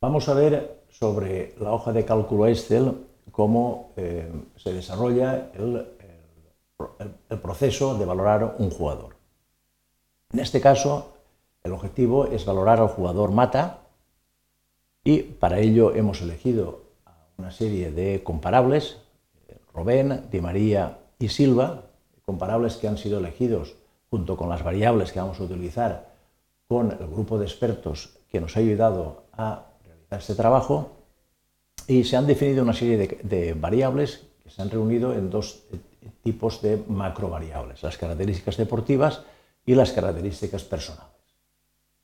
Vamos a ver sobre la hoja de cálculo Excel cómo eh, se desarrolla el, el, proceso de valorar un jugador. En este caso, el objetivo es valorar al jugador mata y para ello hemos elegido una serie de comparables, Robén, Di María y Silva, comparables que han sido elegidos junto con las variables que vamos a utilizar con el grupo de expertos que nos ha ayudado a este trabajo y se han definido una serie de, variables que se han reunido en dos tipos de macrovariables, las características deportivas y las características personales.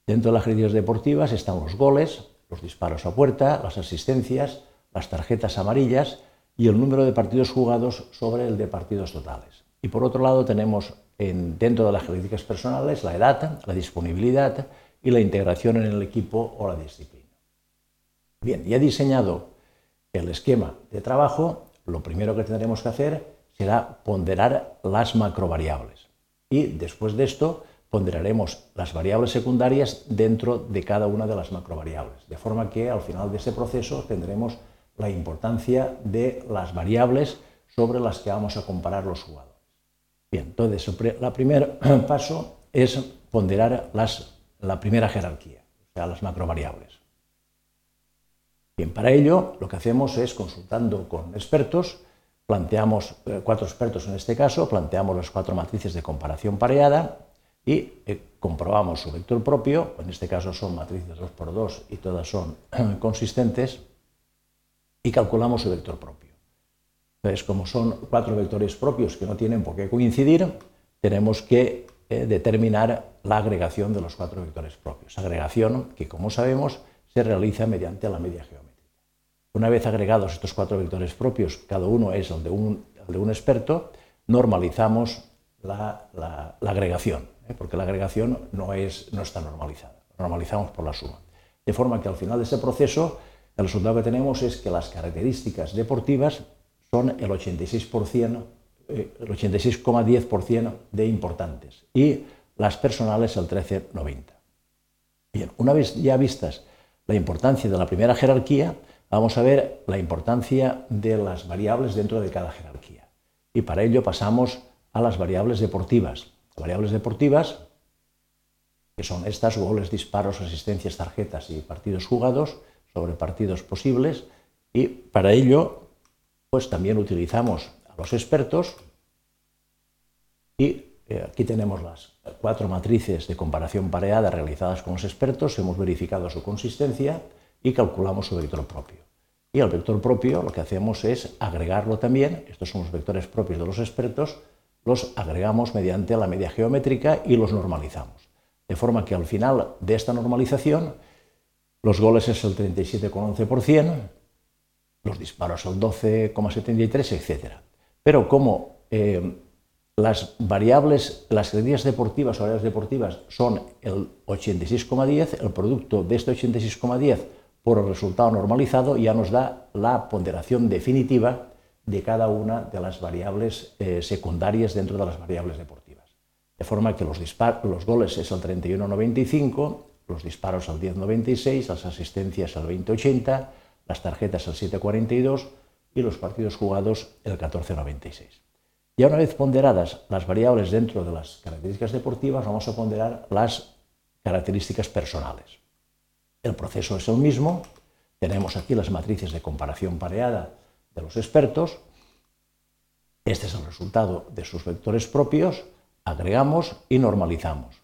Dentro de las características deportivas están los goles, los disparos a puerta, las asistencias, las tarjetas amarillas y el número de partidos jugados sobre el de partidos totales. Y por otro lado tenemos dentro de las características personales la edad, la disponibilidad y la integración en el equipo o la disciplina. Bien, ya diseñado el esquema de trabajo, lo primero que tendremos que hacer será ponderar las macrovariables. Y después de esto ponderaremos las variables secundarias dentro de cada una de las macrovariables. De forma que al final de ese proceso tendremos la importancia de las variables sobre las que vamos a comparar los jugadores. Bien, entonces el primer paso es ponderar la primera jerarquía, o sea, las macrovariables. Bien, para ello lo que hacemos es, consultando con expertos, planteamos, eh, cuatro expertos en este caso, planteamos las cuatro matrices de comparación pareada y eh, comprobamos su vector propio, en este caso son matrices 2x2 y todas son consistentes, y calculamos su vector propio. Entonces, como son cuatro vectores propios que no tienen por qué coincidir, tenemos que eh, determinar la agregación de los cuatro vectores propios. Agregación que, como sabemos, se realiza mediante la media geométrica. Una vez agregados estos cuatro vectores propios, cada uno es el de un, de un experto, normalizamos la, agregación, ¿eh? porque la agregación no, es, no está normalizada, normalizamos por la suma. De forma que al final de ese proceso, el resultado que tenemos es que las características deportivas son el 86%, eh, el 86,10% de importantes y las personales el 13,90%. Bien, una vez ya vistas la importancia de la primera jerarquía, vamos a ver la importancia de las variables dentro de cada jerarquía. Y para ello pasamos a las variables deportivas. variables deportivas, que son estas, goles, disparos, asistencias, tarjetas y partidos jugados, sobre partidos posibles, y para ello, pues también utilizamos a los expertos, y eh, aquí tenemos las cuatro matrices de comparación pareada realizadas con los expertos, hemos verificado su consistencia y calculamos su vector propio. Y el vector propio lo que hacemos es agregarlo también, estos son los vectores propios de los expertos, los agregamos mediante la media geométrica y los normalizamos. De forma que al final de esta normalización, los goles es el 37,11%, los disparos el 12,73%, etc. Pero como eh, las variables, las características deportivas o variables deportivas son el 86,10, el producto de este 86,10 por el resultado normalizado ya nos da la ponderación definitiva de cada una de las variables eh, secundarias dentro de las variables deportivas. De forma que los, los goles es el 31,95, los disparos al 10,96, las asistencias al 20,80, las tarjetas al 7,42 y los partidos jugados el 14,96. Ya una vez ponderadas las variables dentro de las características deportivas, vamos a ponderar las características personales. El proceso es el mismo. Tenemos aquí las matrices de comparación pareada de los expertos. Este es el resultado de sus vectores propios. Agregamos y normalizamos.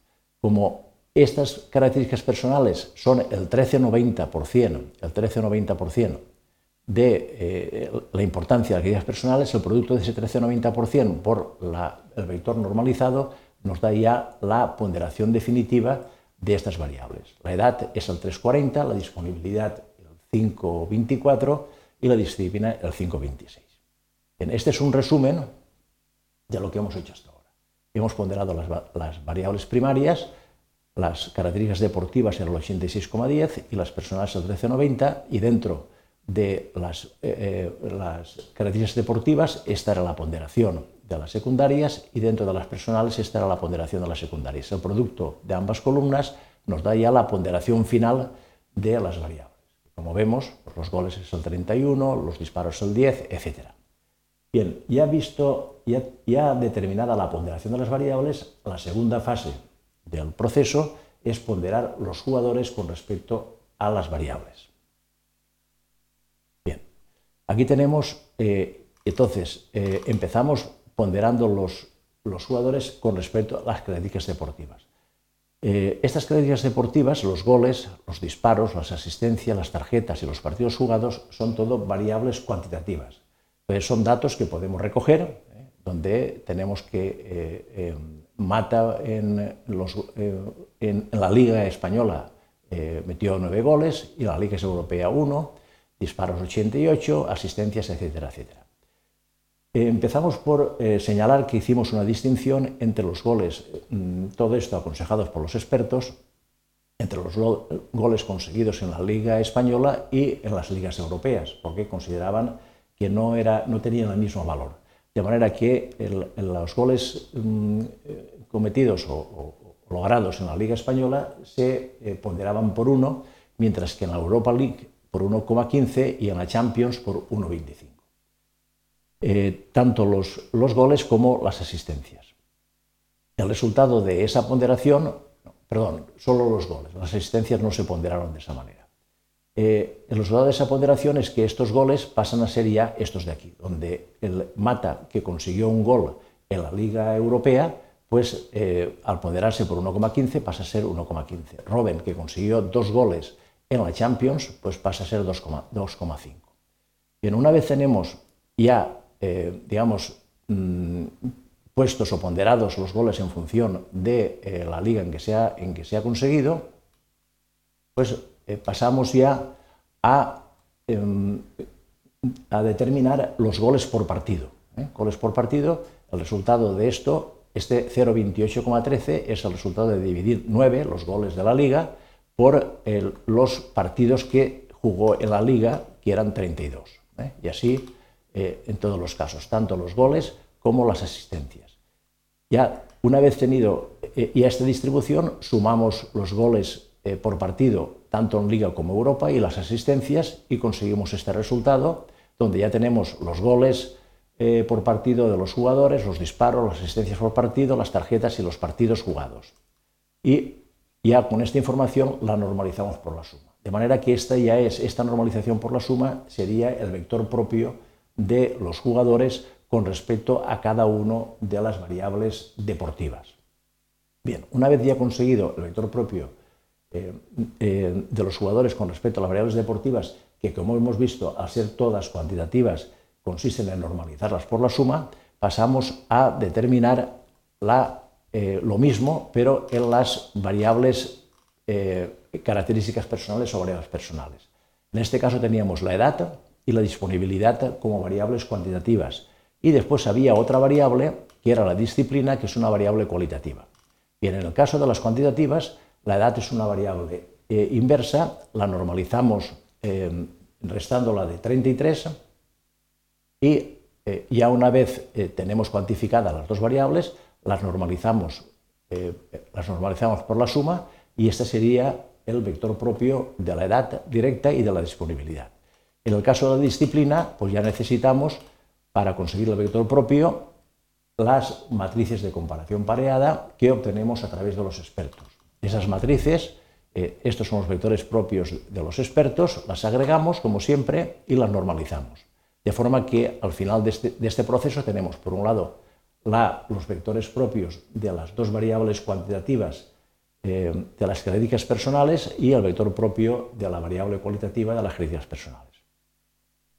Como estas características personales son el 13,90%, el 13,90% de eh, la importancia de aquellas personales, el producto de ese 13,90% por el vector normalizado nos da ya la ponderación definitiva de estas variables. La edad es el 3,40, la disponibilidad el 5,24 y la disciplina el 5,26. Este es un resumen de lo que hemos hecho hasta ahora. Hemos ponderado las, variables primarias, las características deportivas en el 86,10 y las personales el 13,90 y dentro de las, eh, eh, las características deportivas esta era la ponderación de las secundarias y dentro de las personales esta era la ponderación de las secundarias. El producto de ambas columnas nos da ya la ponderación final de las variables. como vemos, los goles es el 31, los disparos el 10, etc. Bien, ya visto, ya, ya determinada la ponderación de las variables, la segunda fase del proceso es ponderar los jugadores con respecto a las variables. Bien, aquí tenemos, eh, entonces, eh, empezamos ponderando los, los jugadores con respecto a las características deportivas. Eh, estas características deportivas, los goles, los disparos, las asistencias, las tarjetas y los partidos jugados, son todo variables cuantitativas. Son datos que podemos recoger, donde tenemos que Mata en, en, la Liga Española metió nueve goles y en la Liga Europea uno, disparos 88, asistencias, etcétera, etcétera. Eh, empezamos por eh, señalar que hicimos una distinción entre los goles, mm, todo esto aconsejados por los expertos, entre los goles conseguidos en la Liga Española y en las ligas europeas, porque consideraban que no, tenían el mismo valor. De manera que los goles mm, eh, cometidos o, logrados en la Liga Española se ponderaban por uno, mientras que en la Europa League por 1,15 y en la Champions por 1,25. Eh, tanto los, los, goles como las asistencias. El resultado de esa ponderación, perdón, solo los goles, las asistencias no se ponderaron de esa manera. Eh, el resultado de esa ponderación es que estos goles pasan a ser ya estos de aquí, donde el Mata, que consiguió un gol en la Liga Europea, pues eh, al ponderarse por 1,15 pasa a ser 1,15. Robben, que consiguió dos goles en la Champions, pues pasa a ser 2,5. Bien, una vez tenemos ya eh, digamos, mm, puestos o ponderados los goles en función de eh, la liga en que se ha, en que se ha conseguido, pues eh, pasamos ya a, em, a, determinar los goles por partido. Goles por partido, el resultado de esto, este 0,28,13 es el resultado de dividir 9, los goles de la liga, por los partidos que jugó en la liga, que eran 32. Y así eh, en todos los casos, tanto los goles como las asistencias. Ya una vez tenido eh, ya esta distribución, sumamos los goles eh, por partido, tanto en Liga como Europa, y las asistencias, y conseguimos este resultado, donde ya tenemos los goles por partido de los jugadores, los disparos, las asistencias por partido, las tarjetas y los partidos jugados. Y ya con esta información la normalizamos por la suma. De manera que esta ya es, esta normalización por la suma sería el vector propio de los jugadores con respecto a cada uno de las variables deportivas. Bien, una vez ya conseguido el vector propio eh, eh, de los jugadores con respecto a las variables deportivas, que como hemos visto, al ser todas cuantitativas, consisten en normalizarlas por la suma, pasamos a determinar eh, lo mismo, pero en las variables características personales o variables personales. En este caso teníamos la edad, y la disponibilidad como variables cuantitativas. Y después había otra variable que era la disciplina, que es una variable cualitativa. Bien, en el caso de las cuantitativas, la edad es una variable eh, inversa, la normalizamos eh, restándola de 33 y eh, ya una vez tenemos cuantificadas las dos variables, las normalizamos, las normalizamos por la suma y este sería el vector propio de la edad directa y de la disponibilidad. En el caso de la disciplina, pues ya necesitamos, para conseguir el vector propio, las matrices de comparación pareada que obtenemos a través de los expertos. Esas matrices, eh, estos son los vectores propios de los expertos, las agregamos, como siempre, y las normalizamos. De forma que al final de este, este proceso tenemos, por un lado, los vectores propios de las dos variables cuantitativas eh, de las genéticas personales y el vector propio de la variable cualitativa de las genéticas personales.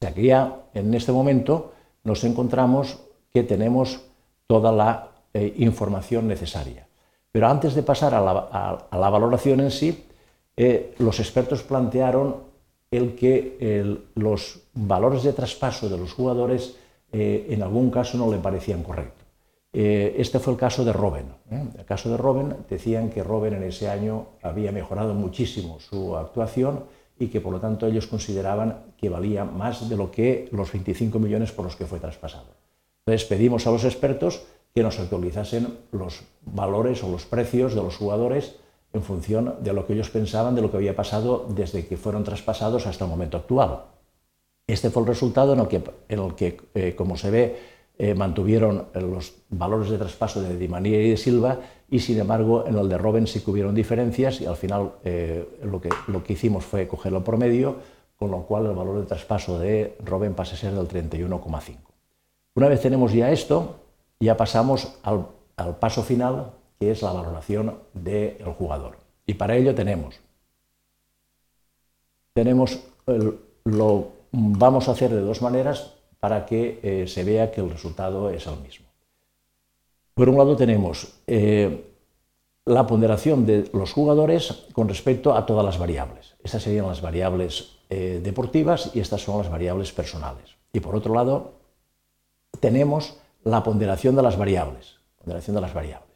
O sea que ya en este momento nos encontramos que tenemos toda la eh, información necesaria. Pero antes de pasar a la, valoración en sí, eh, los expertos plantearon el que los valores de traspaso de los jugadores eh, en algún caso no le parecían correctos. este fue el caso de Robben. En el caso de Robben decían que Robben en ese año había mejorado muchísimo su actuación y que por lo tanto ellos consideraban que valía más de lo que los 25 millones por los que fue traspasado. Entonces pedimos a los expertos que nos actualizasen los valores o los precios de los jugadores en función de lo que ellos pensaban de lo que había pasado desde que fueron traspasados hasta el momento actual. Este fue el resultado en el que, eh, como se ve, eh, mantuvieron los valores de traspaso de Di María y de Silva y, sin embargo, en el de Robben sí que hubieron diferencias y al final lo, que, lo que hicimos fue coger el promedio, con lo cual el valor de traspaso de Robben pasa a ser del 31,5. Una vez tenemos ya esto, ya pasamos al, paso final, que es la valoración del jugador. Y para ello tenemos, tenemos lo vamos a hacer de dos maneras para que eh, se vea que el resultado es el mismo. Por un lado tenemos eh, la ponderación de los jugadores con respecto a todas las variables. Estas serían las variables eh, deportivas y estas son las variables personales. Y por otro lado, tenemos la ponderación de las variables. Ponderación de las variables.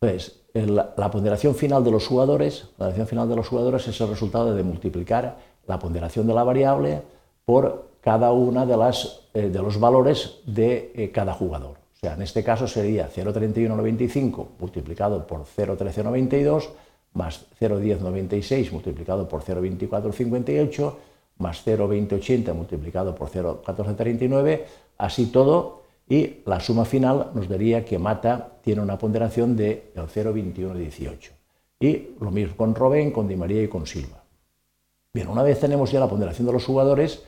Entonces, la, ponderación final de los jugadores, la ponderación final de los jugadores es el resultado de multiplicar la ponderación de la variable por cada una de, las, eh, de los valores de cada jugador. O sea, en este caso sería 0,3195 multiplicado por 0,1392 más 0,1096 multiplicado por 0,2458 más 0,2080 multiplicado por 0,1439, así todo, y la suma final nos daría que Mata tiene una ponderación de 0,2118. Y lo mismo con Robén, con Di María y con Silva. Bien, una vez tenemos ya la ponderación de los jugadores,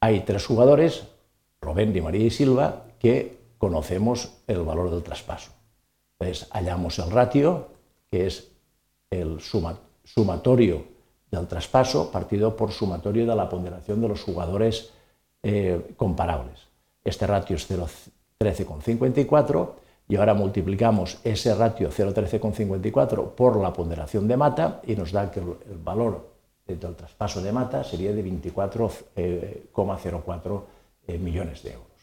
hay tres jugadores, Robén, Di María y Silva, que conocemos el valor del traspaso. Entonces hallamos el ratio, que es el sumatorio del traspaso partido por sumatorio de la ponderación de los jugadores eh, comparables. Este ratio es 0,13,54 y ahora multiplicamos ese ratio 0,13,54 por la ponderación de mata y nos da que el, valor del traspaso de mata sería de 24,04 eh, eh, millones de euros.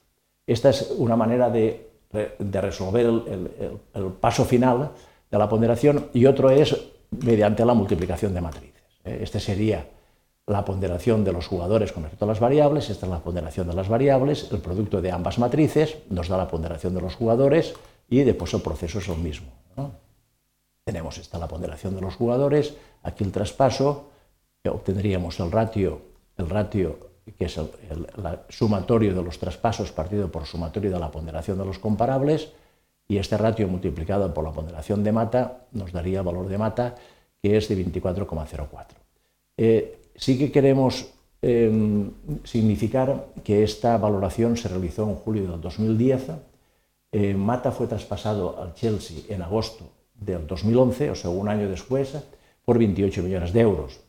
Esta es una manera de, resolver el paso final de la ponderación y otro es mediante la multiplicación de matriz. Eh, este sería la ponderación de los jugadores con respecto a las variables, esta es la ponderación de las variables, el producto de ambas matrices nos da la ponderación de los jugadores y después el proceso es lo mismo. Tenemos esta la ponderación de los jugadores, aquí el traspaso, obtendríamos el ratio, el ratio que es el, sumatorio de los traspasos partido por sumatorio de la ponderación de los comparables, y este ratio multiplicado por la ponderación de mata nos daría valor de mata que es de 24,04. Eh, sí que queremos em, significar que esta valoración se realizó en julio del 2010. Eh, Mata fue traspasado al Chelsea en agosto del 2011, o sea, un año después, por 28 millones de euros.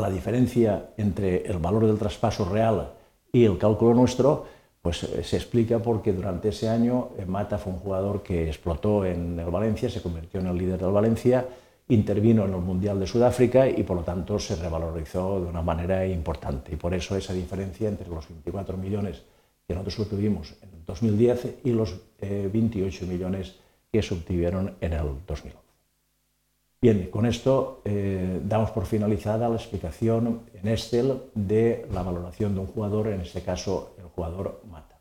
La diferencia entre el valor del traspaso real y el cálculo nuestro pues eh, se explica porque durante ese año Mata fue un jugador que explotó en el Valencia, se convirtió en el líder del Valencia intervino en el Mundial de Sudáfrica y por lo tanto se revalorizó de una manera importante. Y por eso esa diferencia entre los 24 millones que nosotros obtuvimos en 2010 y los 28 eh, millones que se obtuvieron en el 2011. Bien, con esto eh, damos por finalizada la explicación en Excel de la valoración de un jugador, en este caso el jugador Mata.